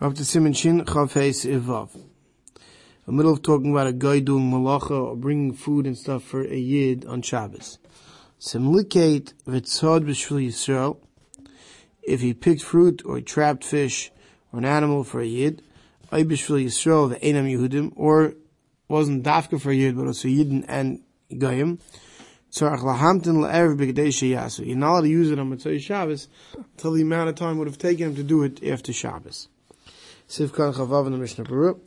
Up to Simon Shin Chavhes Ivav. In the middle of talking about a guy doing malacha or bringing food and stuff for a yid on Shabbos. Simlikate v'tzad b'shvil Yisrael. If he picked fruit or trapped fish or an animal for a yid, ay b'shvil Yisrael v'enam Yehudim, or wasn't dafka for a yid, but also yidin and goyim. Tzarach lahamtin la'erev b'gedei sheyasu. You're not allowed to use it on Motzei Shabbos until the amount of time would have taken him to do it after Shabbos. Sivkan Chavav in the Mishnah Berurah.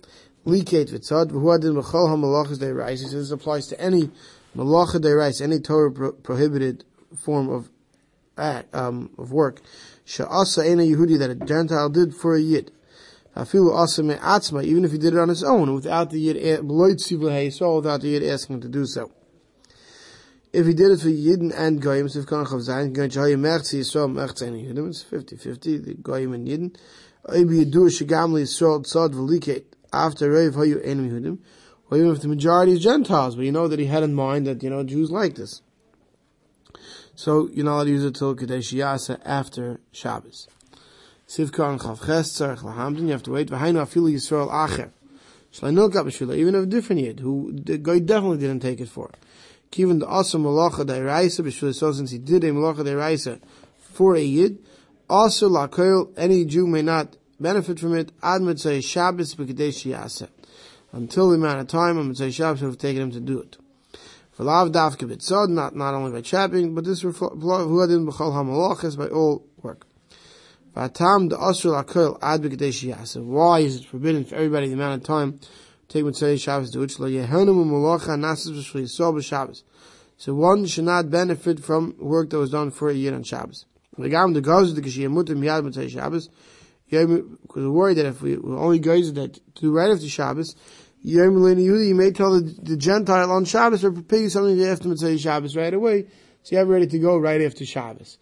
Liket v'tzad v'huadin b'chol ha-malachas de'rais. He says this applies to any malacha de'rais, any Torah pro- prohibited form of act, um, of work. Sha'asa ena Yehudi that a Gentile did for a Yid. Afilu asa me'atzma, even if he did it on his own, without the Yid, sivla so without the Yid asking him to do so. If he did it for Yidden and Goyim, Sivkan Chav Zayin, Gan Chaya Mertzi Yisrael Mertzi and Yehudim, it's 50-50, the Goyim and Yidden. After Reiv Hayu Enim or even if the majority is Gentiles, but you know that he had in mind that, you know, Jews like this. So, you're not allowed to use it till Kadesh Yasa after Shabbos. Sivkan Chav Ches Tzarech Lahamdin, you have to wait, V'hainu Afilu Yisrael Acher. Shalainok Abishvila, even of a different Yid, who the guy definitely didn't take it for. Given the awesome malacha da'iraisa, b'shvil so since he did a malacha da'iraisa for a yid, also lakoil, any Jew may not benefit from it, ad motzei Shabbos b'kadesh yaseh, until the amount of time on mitzvah Shabbos have taken him to do it. For lav dafke b'tzod, not, not only by trapping, but this huadin b'chol ha-malachas, by all work. V'atam the asur lakoil ad b'kadesh yaseh. Why is it forbidden for everybody the amount of time take Mitzvah Shabbos to do it. So one should not benefit from work that was done for a year on Shabbos. The guys the Miyad Motzei Shabbos, because we're worried that if we only guys that do right after Shabbos, Yom you may tell the, the Gentile on Shabbos or prepare you something after Motzei Shabbos right away, so you have ready to go right after Shabbos.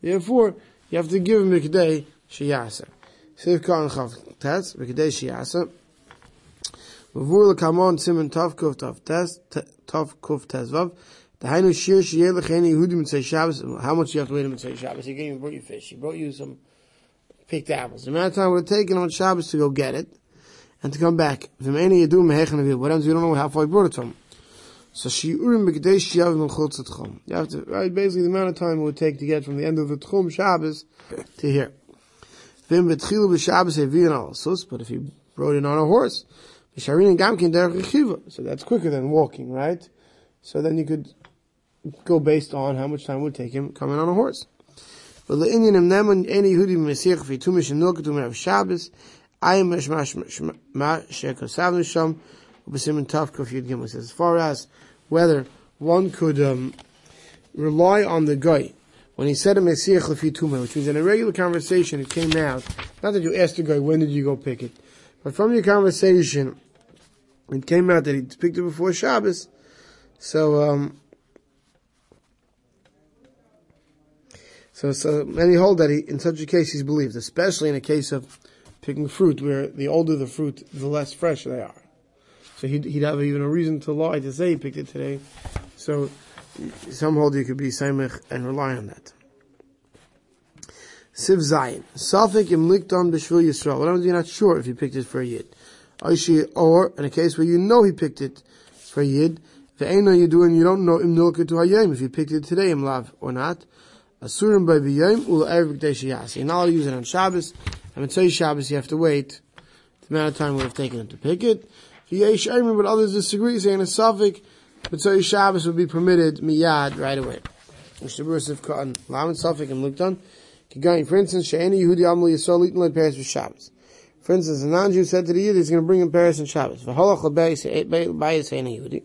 Therefore, you have to give him Mikdei Shiyasa. Sivka and Chav Shiyasa. Vavur lekamon simen tov kuf tes tov kuf vav. How much you have to wait on motzei Shabbos? He came and brought you fish. He brought you some picked apples. The amount of time it would have taken on Shabbos to go get it and to come back. What happens? You don't know how far he brought it from. So. You have to right basically the amount of time it would take to get from the end of the tchum Shabbos to here. V'im b'Shabbos evian al sus. But if he rode in on a horse. So that's quicker than walking, right? So then you could go based on how much time would take him coming on a horse. But the Indian of Neman, any Yehudi Mesiach fi tumish and nilkatum of Shabbos, I am mashmash ma shekosav nisham, ubesim tough kofiyud gimel says, as far as whether one could um, rely on the guy when he said a Mesiach lefi tumah, which means in a regular conversation it came out, not that you asked the guy, when did you go pick it? But from your conversation, it came out that he picked it before Shabbos. So, um, so, so many hold that he, in such a case he's believed, especially in a case of picking fruit, where the older the fruit, the less fresh they are. So he'd, he'd have even a reason to lie to say he picked it today. So some hold you could be samech and rely on that. Siv Zayin. Safik im likdon b'shvil Yisrael. What happens you're not sure if he picked it for a yid? Or, in a case where you know he picked it for a yid, the ain't you doing, you don't know im nilka to hayim, if he picked it today, im lav or not. Asurim by v'yayim, ula erev yas. You're not allowed to use it on Shabbos, and say Shabbos you have to wait the amount of time it would have taken him to pick it. V'yesh eirim, but others disagree, saying a suffix, say Shabbos would be permitted miyad right away. Mishtabur Sif Katan, lam and suffix, and looked on. For instance, She'eni Yehudi Amli Yisrael eating like Paris for Shabbos. For instance, a non-Jew said to the Yid, he's going to bring him Paris on Shabbos. V'holach l'bayis Yehudi.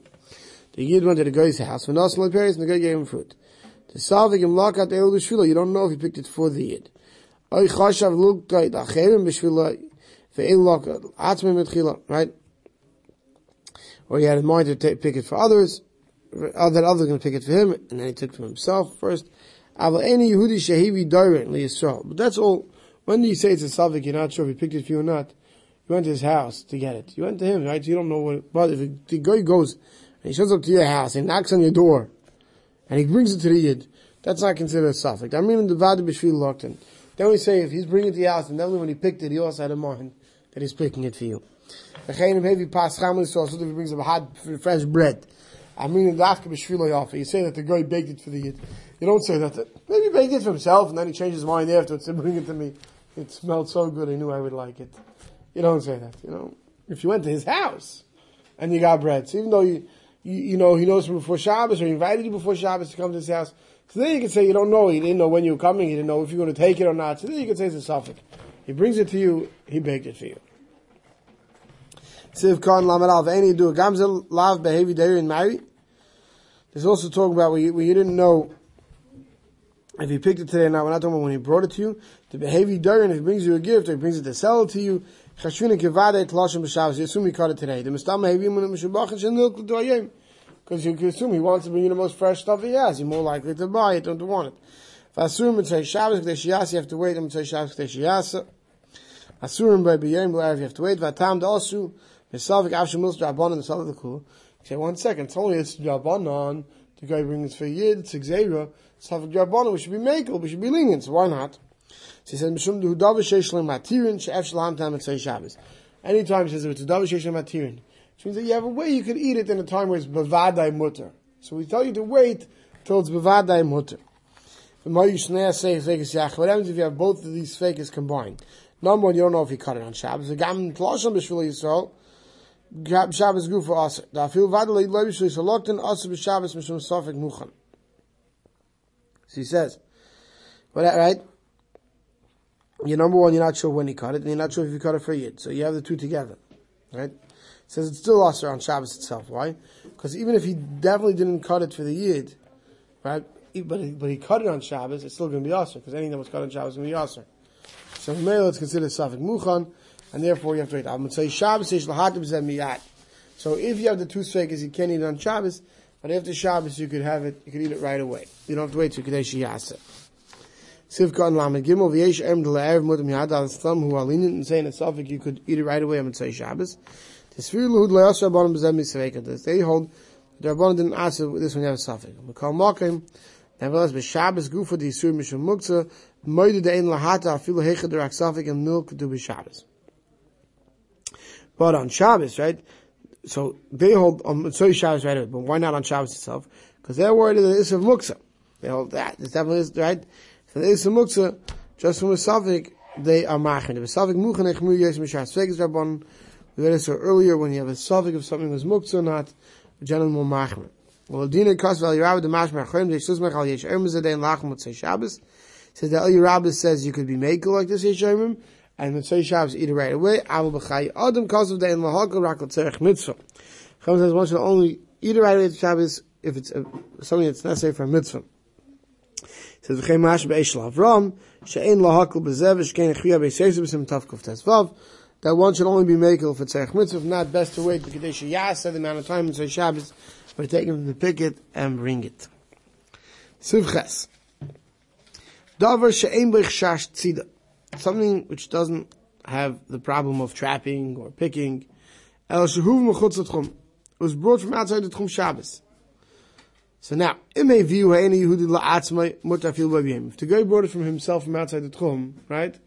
The Yid went to the guy's house, v'nos Paris, and the guy gave him fruit. The salvig him lakat el b'shvila, you don't know if he picked it for the Yid. Oy chashav lukait acherim b'shvila, ve'el lakat atzmim etchila, right? Or he had in mind to take, pick it for others, uh, that others going to pick it for him, and then he took it for himself first. But that's all. When you say it's a Savik, you're not sure if he picked it for you or not. You went to his house to get it. You went to him, right? You don't know what, but if the guy goes, and he shows up to your house, and knocks on your door, and he brings it to the Yid, that's not considered a Safik. I mean, the Vadi B'Shvil Lokten. Then we say if he's bringing it to the house, and then when he picked it, he also had in mind that he's picking it for you. V'chein heavy pas chamli so also if he brings a hot fresh bread. I mean, the dafka b'shvilo yafa. You say that the guy baked it for the yid. You don't say that. Maybe he baked it for himself, and then he changed his mind afterwards and bring it to me. It smelled so good, I knew I would like it. You don't say that. You know, if you went to his house and you got bread, so even though you, you, you know, he knows from before Shabbos or he invited you before Shabbos to come to his house. So then you can say you don't know. He didn't know when you were coming. He didn't know if you're going to take it or not. So then you can say it's a suffix. He brings it to you. He baked it for you. V'Eni Do Lav and. There's also talking about where you, where you didn't know if he picked it today or not. We're not talking about when he brought it to you. The Behavi Dairy, if he brings you a gift or he brings it to sell it to you. Chashvina Kivade Tlashim B'Shavas. You assume he caught it today. The Mistam Behavi Mun Mishabach and Shenil Kudoyim. Because you can assume he wants to bring you the most fresh stuff he has. You're more likely to buy it than to want it. If Asurim Motzei Shabbos K'dei you have to wait until Motzei Shabbos K'dei Shiyasa. Asurim By B'Yom B'Arev, you have to wait. Vatam Da'asu. Misavik Avshim Milz Drabanan, the Salah the Kul. Say, one second, it's only it's Drabanan. The guy brings for Yid, it's Xera. Savik Drabanan, we should be makel, we should be lenient, so why not? So he says, Mishum Du Davar Sheshlim Matirin, She'ef Shalam Tam Say Shabbos. Anytime he says, it's a Davar Sheshlim Matirin, which means that you have a way you could eat it in a time where it's Bavadai Mutter. So we tell you to wait till it's Bavadai Mutter. What happens if you have both of these fakers combined? Number one, you don't know if he cut it on Shabbos. The Gam Tlosham B'Shvili Yisrael, Shabbos Guf for Aser. Da fil vadle lo bishli salokten Aser b'Shabbos mishum sofik muchan. So he says, but right? You're number one, you're not sure when he cut it, and you're not sure if he cut it for Yid. So you have the two together, right? It says it's still Aser on Shabbos itself. Why? Because even if he definitely didn't cut it for the Yid, right? But he, but he cut it on Shabbos, it's still going to be Aser, because anything that was cut on Shabbos is going to be Aser. So Mele, it's considered Safik Muchan, and therefore you have to wait. I'm going to say Shabbos is lahatim miyat. So if you have the two sfekas, you can't eat it on Shabbos, but after Shabbos you could have it, you could eat it right away. You don't have to wait till Kadesh Yasa. Sivka and Lamed Gimel v'yesh em de le'erev mutam yad al thumb who are lenient and saying a suffix you could eat it right away. To say Shabbos. Tisfir luhud le'as rabbanim b'zem misveka. They hold the rabbanim didn't ask this when you have a suffix. We call makim. Nevertheless, b'Shabbos gufa the yisur mishum muktzah moide de'en lahata afilu hechad rak suffix and milk to b'Shabbos. But on Shabbos, right? So they hold on so Shabbos right away, but why not on Shabbos itself? Because they're worried that it's a muksa. They hold that. It's definitely is, right? So the a muksa, just from a Safik, they are machin. If a Safik muchan echmu yes mishas fegis rabban, we read so earlier when you have a Safik if something was muksa or not, generally more machin. Well, Dina Kos Val Yerabah the Mashmar Chayim They Shuzmach Al Yesh Erm Zadei Lachem Motzei Shabbos. Says that El says you could be makel like this Yesh Ermim, and Motzei Shabbos eat it right away. Aval b'chay adam kasav day in lahakal rak l'tzerech mitzvah. Chacham says one should only eat it right away at Shabbos if it's a, something that's necessary for a mitzvah. It says v'chay mash be'esh lavram she'ein lahakal b'zev v'shkein echviyah b'seisib b'sim tavkuf tesvav that one should only be makel for tzerech mitzvah, not best to wait because they should yasa the amount of time in Shabbos for taking him to pick it and bring it. Sivches. Davar she'ein b'ich shash tzida something which doesn't have the problem of trapping or picking. El It was brought from outside the Tchum Shabbos. So now, it may view any Yehudi la'atzmai mutafil b'yim. If the guy brought it from himself from outside the Tchum, right?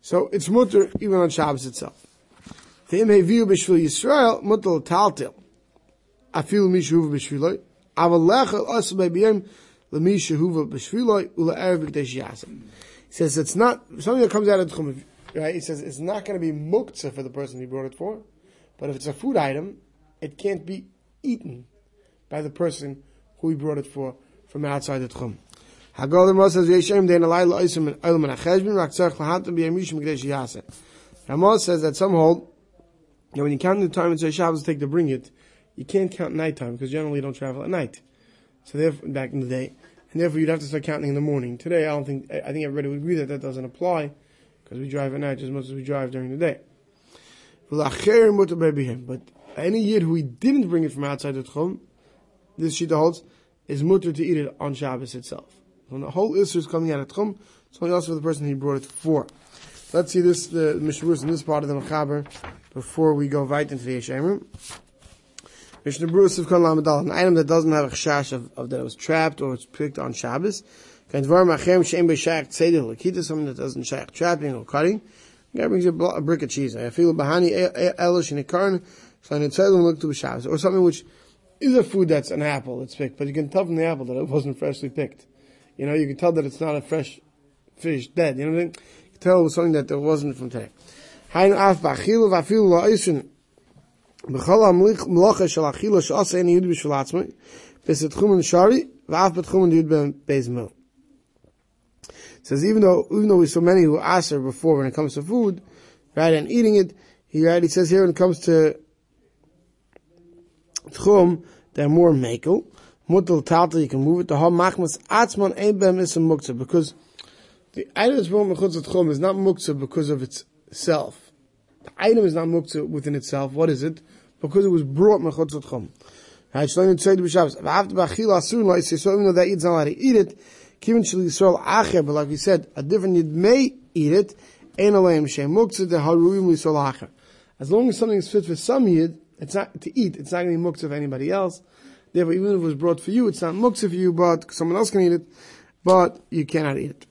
So it's mutter even on Shabbos itself. The view b'shvil Yisrael mutter taltil. Afil mishuv b'shviloi. Aval lechel as b'yim l'mi shehuva b'shviloi ula'erev b'kdesh yasim says it's not something that comes out of the right? He says it's not going to be muktzah for the person he brought it for, but if it's a food item, it can't be eaten by the person who he brought it for from outside the tchum. Hagol says Yeshem dein alay man acheshbin rak tzarech lahatam. Ramah says that some hold that when you count the time and say, Shabbos take to bring it, you can't count nighttime because generally you don't travel at night. So therefore, back in the day, and therefore you'd have to start counting in the morning. Today, I don't think I think everybody would agree that that doesn't apply because we drive at night as much as we drive during the day. But any yid who he didn't bring it from outside the tchum, this shita holds, is mutter to eat it on Shabbos itself. When the whole issue is coming out of tchum, it's only also for the person he brought it for. Let's see this the Mishnah in this part of the Mechaber before we go right into the Yeshayim. Mishnah Berurah Sivkon Lamadal, an item that doesn't have a chash of, of, that it was trapped or it's picked on Shabbos. Kein Dvar Machem Shem B'Shach Tzedel Lakita, something that doesn't shach trapping or cutting. The guy brings you a brick of cheese. I feel Bahani Elish in a karn, so I need to look to B'Shabbos. Or something which is a food that's an apple, that's picked, but you can tell from the apple that it wasn't freshly picked. You know, you can tell that it's not a fresh fish dead. You know what I mean? You can tell it was something that there wasn't from today. Says even though even though we so many who asked her before when it comes to food, right, and eating it, he right, he says here when it comes to tchum, they're more makel. Mutal talta, you can move it. The ha machmas atzman ein is a muktzah because the item that's brought mechutz tchum is not muktzah because of itself. The item is not muktzah within itself. What is it? Because it was brought mechutz tchum. Right, Shlomo tzayid b'shavs. V'avt b'achil asun lo so even though that yid's not allowed to eat it, Kivin shel Yisrael acher, but like we said, a different yid may eat it, ein aleim shem muktzah de haruyim Yisrael acher. As long as something is fit for some yid, it's not to eat, it's not going to be muktzah of anybody else. Therefore, even if it was brought for you, it's not muktzah for you, but someone else can eat it, but you cannot eat it.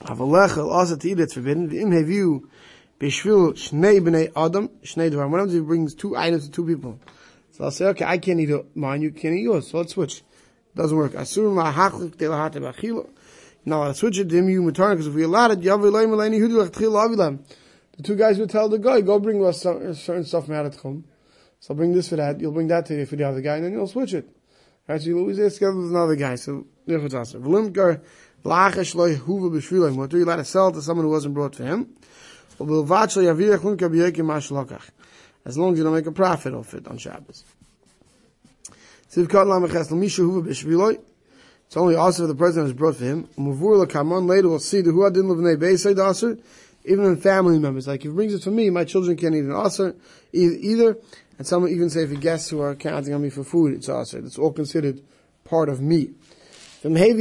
Avalech also to eat it's forbidden. V'im heviu b'shvil shnei b'nei adam, shnei dvar. Happens if he brings two items to two people? So I'll say, okay, I can't eat mine, you can't eat yours, so let's switch. Doesn't work. Asur la hachlik de lahate b'achila. Now let's switch it to him, you mutar, because if we allowed it, yavi loim aleini hudu tchil avilam. The two guys would tell the guy, go bring us some, certain stuff from home. So bring this for that, you'll bring that to you for the other guy, and then you'll switch it. Right, so you'll always ask together with another guy, so therefore it's also. V'limkar lachash loy huva b'shvilayim. What are you allowed to sell to someone who wasn't brought for him? As long as you don't make a profit off it on Shabbos. It's only also the president is brought for him. Later we'll see the who didn't live in even in family members. Like if he brings it for me, my children can't eat an aser either. And some even say if he guests who are counting on me for food, it's also It's all considered part of me. He brings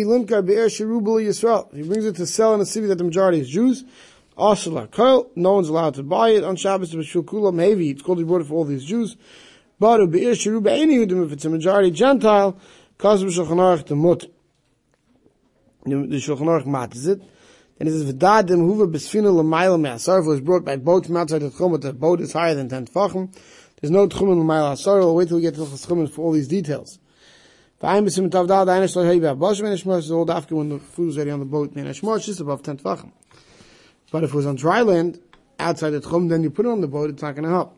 it to sell in a city that the majority is Jews. No one's allowed to buy it on Shabbos. It's called he brought it for all these Jews. But if it's a majority Gentile, the Shulchan Aruch mat it. And it says, V'dad dem huva besfina l'mayla me'asar, was brought by boat from outside the Tchum, but the boat is higher than 10 tfachim. There's no Tchum in l'mayla asar, we'll wait till we get to the Tchum for all these details. V'ayim besim tav dad, ayna shloi hei be'abosh, men hashmosh is all after when the food is ready on the boat, men hashmosh is above 10 tfachim. But if it was on dry land, outside the Tchum, then you put it on the boat, it's not going to help.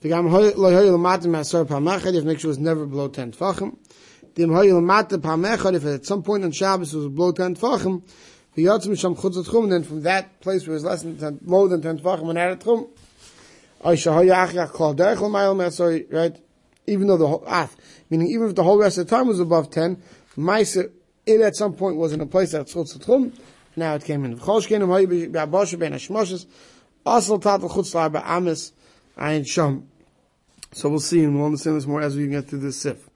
The lo hoy lo matem asar if make sure it's never below 10 tfachim. Dem hoy lo matem if at some point on Shabbos it was below 10 tfachim. The sham chutz tchum then from that place where it's less than 10, lower than 10 tfachim and added tchum. Right even though the whole af meaning even if the whole rest of the time was above 10 Maisa it at some point was in a place that's chutz now it came in. So we'll see, and we'll understand this more as we get through this sif.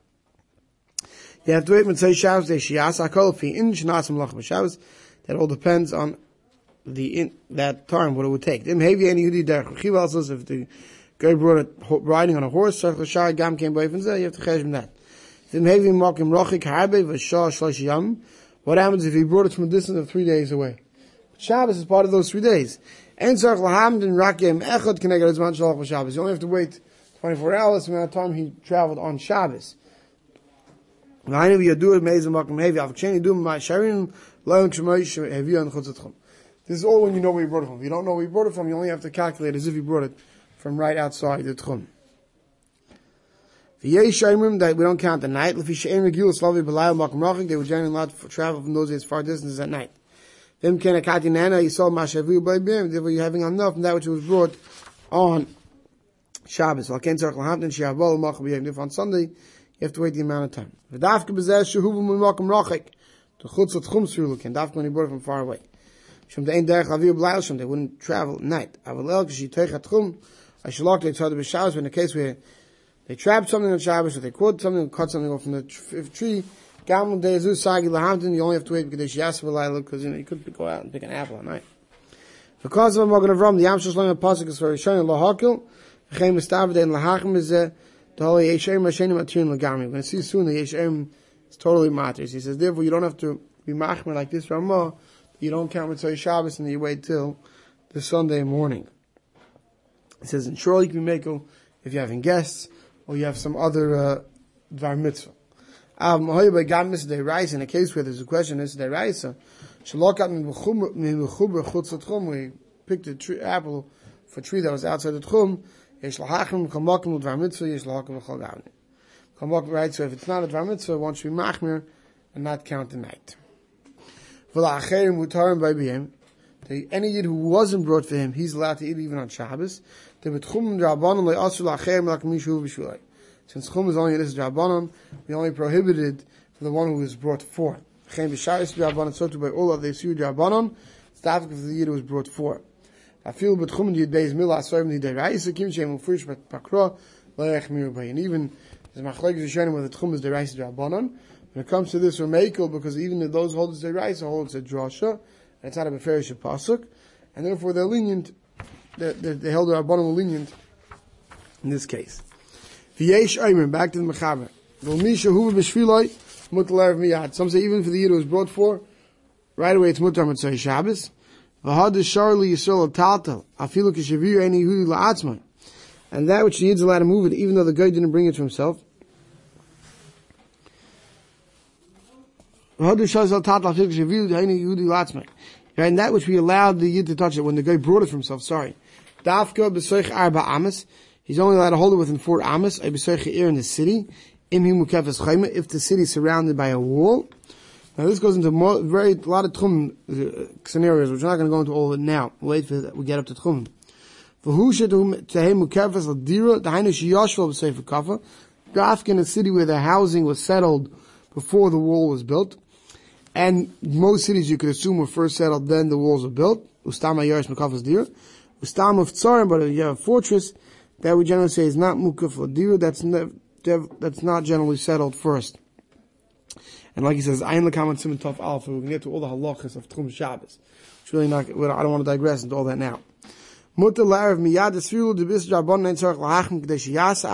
You have to wait Motzei Shabbos Day Shias Hakol Fi In Shnasim Lach Shabbos. That all depends on the in, that time what it would take. If the guy brought it riding on a horse, you have to that. What happens if he brought it from a distance of three days away? Shabbos is part of those three days. You only have to wait 24 hours from the time he traveled on Shabbos. V'ayne v'yadu meizim makim hevi avksheni du ma sharin loyim k'shmoy hevi on chutzatchum. This is all when you know where you brought it from. If you don't know where you brought it from, you only have to calculate as if you brought it from right outside the tchum. That we don't count the night. They were generally allowed to travel from those days far distances at night. Vim ken nana. Therefore, you're having enough from that which was brought on Shabbos. If on Sunday, you have to wait the amount of time. The when he brought it from far away. Shem de'en derech aviv b'layel shem. They wouldn't travel at night. Avalel teich. I should lock it inside the b'Shabbos in a case where they trapped something on Shabbos or they caught something, or cut something off from the tree, Gamel Dezu Sagi Lahamdin, you only have to wait because Yasser Laila, because you know you could go out and pick an apple at night. Because of Magen Avram, the Yam Shloim Pasuk is for Rishon Lahakil, V'chein Mistavdei and Lahachim is uh, the holy Yeshem Hashem Matirin Lagami. We're going to see soon the Yeshem is totally matters. He says, therefore you don't have to be machmer like this Ramah, you don't count Motzei Shabbos and you wait till the Sunday morning. It says, and surely you can make if you're having guests or you have some other uh, Dvar Mitzvah. Um, in a case where there's a question, is there Raisa? We picked a tree, apple for a tree that was outside the Tchum. Yesh lahachim kamakim Dvar Mitzvah, yesh lahachim v'chol gavni. Kamakim, right, so if it's not a Dvar Mitzvah, one should be machmir and not count the night. Any yid who wasn't brought for him, he's allowed to eat even on Shabbos. Since chum is only this drabanon, we only prohibited for the one who was brought for. So too by all of the Yisur drabanon, it's the for the yid who was brought for. I feel but chum yid beis mila asoyim the deraisa kim shem ufurish but pakra leich mirubay. And even as machlek is showing where the chum is deraisa drabanon, when it comes to this Ramekel, because even if those hold the rice holds a drasha, and it's not a beferish pasuk, and therefore they're lenient, they, they, they held the Rabbanim lenient in this case. V'yesh Aymer, back to the Mechaber. V'misha huva b'shviloi, mutar miyad. Some say even for the year it was brought for, right away it's mutar motzei Shabbos. V'had sharli yisrael taltal, afilu kishavir any hudi la'atzman. And that which needs allowed to move it, even though the guy didn't bring it to himself. And that which we allowed the yid to touch it when the guy brought it for himself. Sorry, dafka b'soich arba amas. He's only allowed to hold it within four amas. A b'soich in the city. If the city is surrounded by a wall. Now this goes into more, very a lot of tchum uh, scenarios, which we're not going to go into all of it now. We'll wait for that. we get up to tchum. V'hu shetum tehem mukefes l'dira dahainu sheyashvel b'sefer kafa. Dafka in a city where the housing was settled before the wall was built. And most cities you could assume were first settled, then the walls were built. Ustama Yerush Mukafas Dir. Ustam of Tzarim, but you have a fortress that we generally say is not Mukaf Dir, that's, ne- that's not generally settled first. And like he says, Ayin Lakaman Simon Tov Alpha, we can get to all the halachas of Tchum Shabbos. It's really not, I don't want to digress into all that now. Larav Miyad Jabon Yasa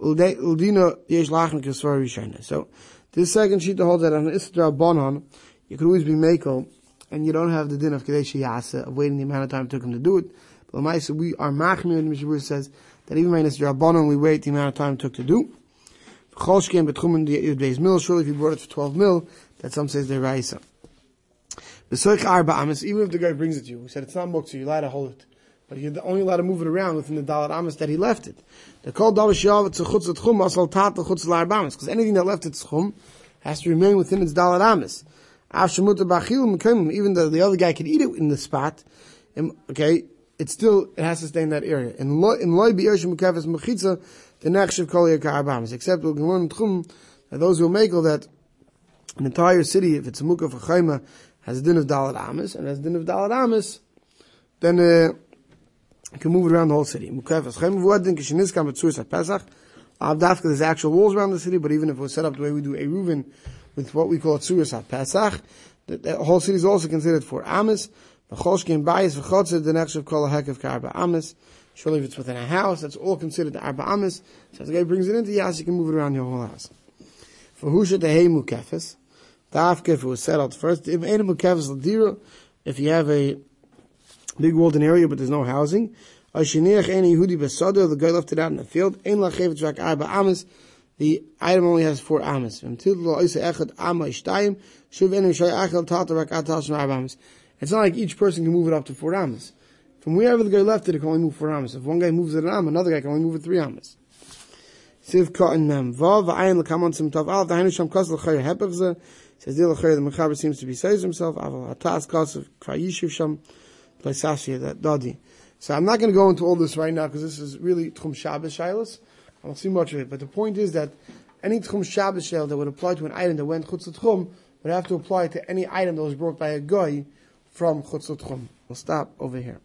Uldina Yesh. So, this second sheet holds that on Isra Bonon, you could always be Mako, and you don't have the din of Kadesh Yasa, of waiting the amount of time it took him to do it. But Lamaisa, we are Machmir, and Mishabur says that even when Isra Bonon, we wait the amount of time it took to do. Cholshkem betchumen the Yudbeis mil, surely if you brought it for 12 mil, that some says they're Raisa. Besoich Arba Amis, even if the guy brings it to you, we said it's not Moktzah, you're allowed to hold it. But you're only allowed to move it around within the Dalat that he left it. The Davish Yav, it's a Tchum, asal tat chutz Larbamis, because anything that left its Tchum has to remain within its Dalat Amis. Even though the other guy could eat it in the spot, okay, it still, it has to stay in that area. In loy bi'ershim mukafes mechitza, the nechshav kol yekar Except we can learn tchum, that those who make all that, an entire city, if it's a chayma, has a din of Dalat and has a din of Dalat then, uh, you can move it around the whole city. Avdafka, there's actual walls around the city, but even if it was set up the way we do Eruvin, with what we call Tzuris HaPesach, the, the whole city is also considered for Amis. The Choshkin Bayis next of Kol HaHekev Karba Amis. Surely if it's within a house, that's all considered Arba Amis. So as the guy brings it into the house, you can move it around your whole house. For Husha Tehei Mukefes, Dafka, if it was first, Ein Mukefes Ladira, if you have a big walled area but there's no housing, the guy left it out in the field. The item only has four amas. It's not like each person can move it up to four amas. From wherever the guy left it, it can only move four amas. If one guy moves it an am, another guy can only move it three amas. Siv cotton mem vav sim tov al says the l'chayr the mechaber seems to be says himself aval hatas kos of krayishiv sham l'sashia that dodi so I'm not going to go into all this right now because this is really Tchum Shabbos Shilas. I don't see much of it. But the point is that any Tchum Shabbos Shil that would apply to an item that went Chutz Tchum would have to apply to any item that was brought by a guy from Chutz Tchum. We'll stop over here.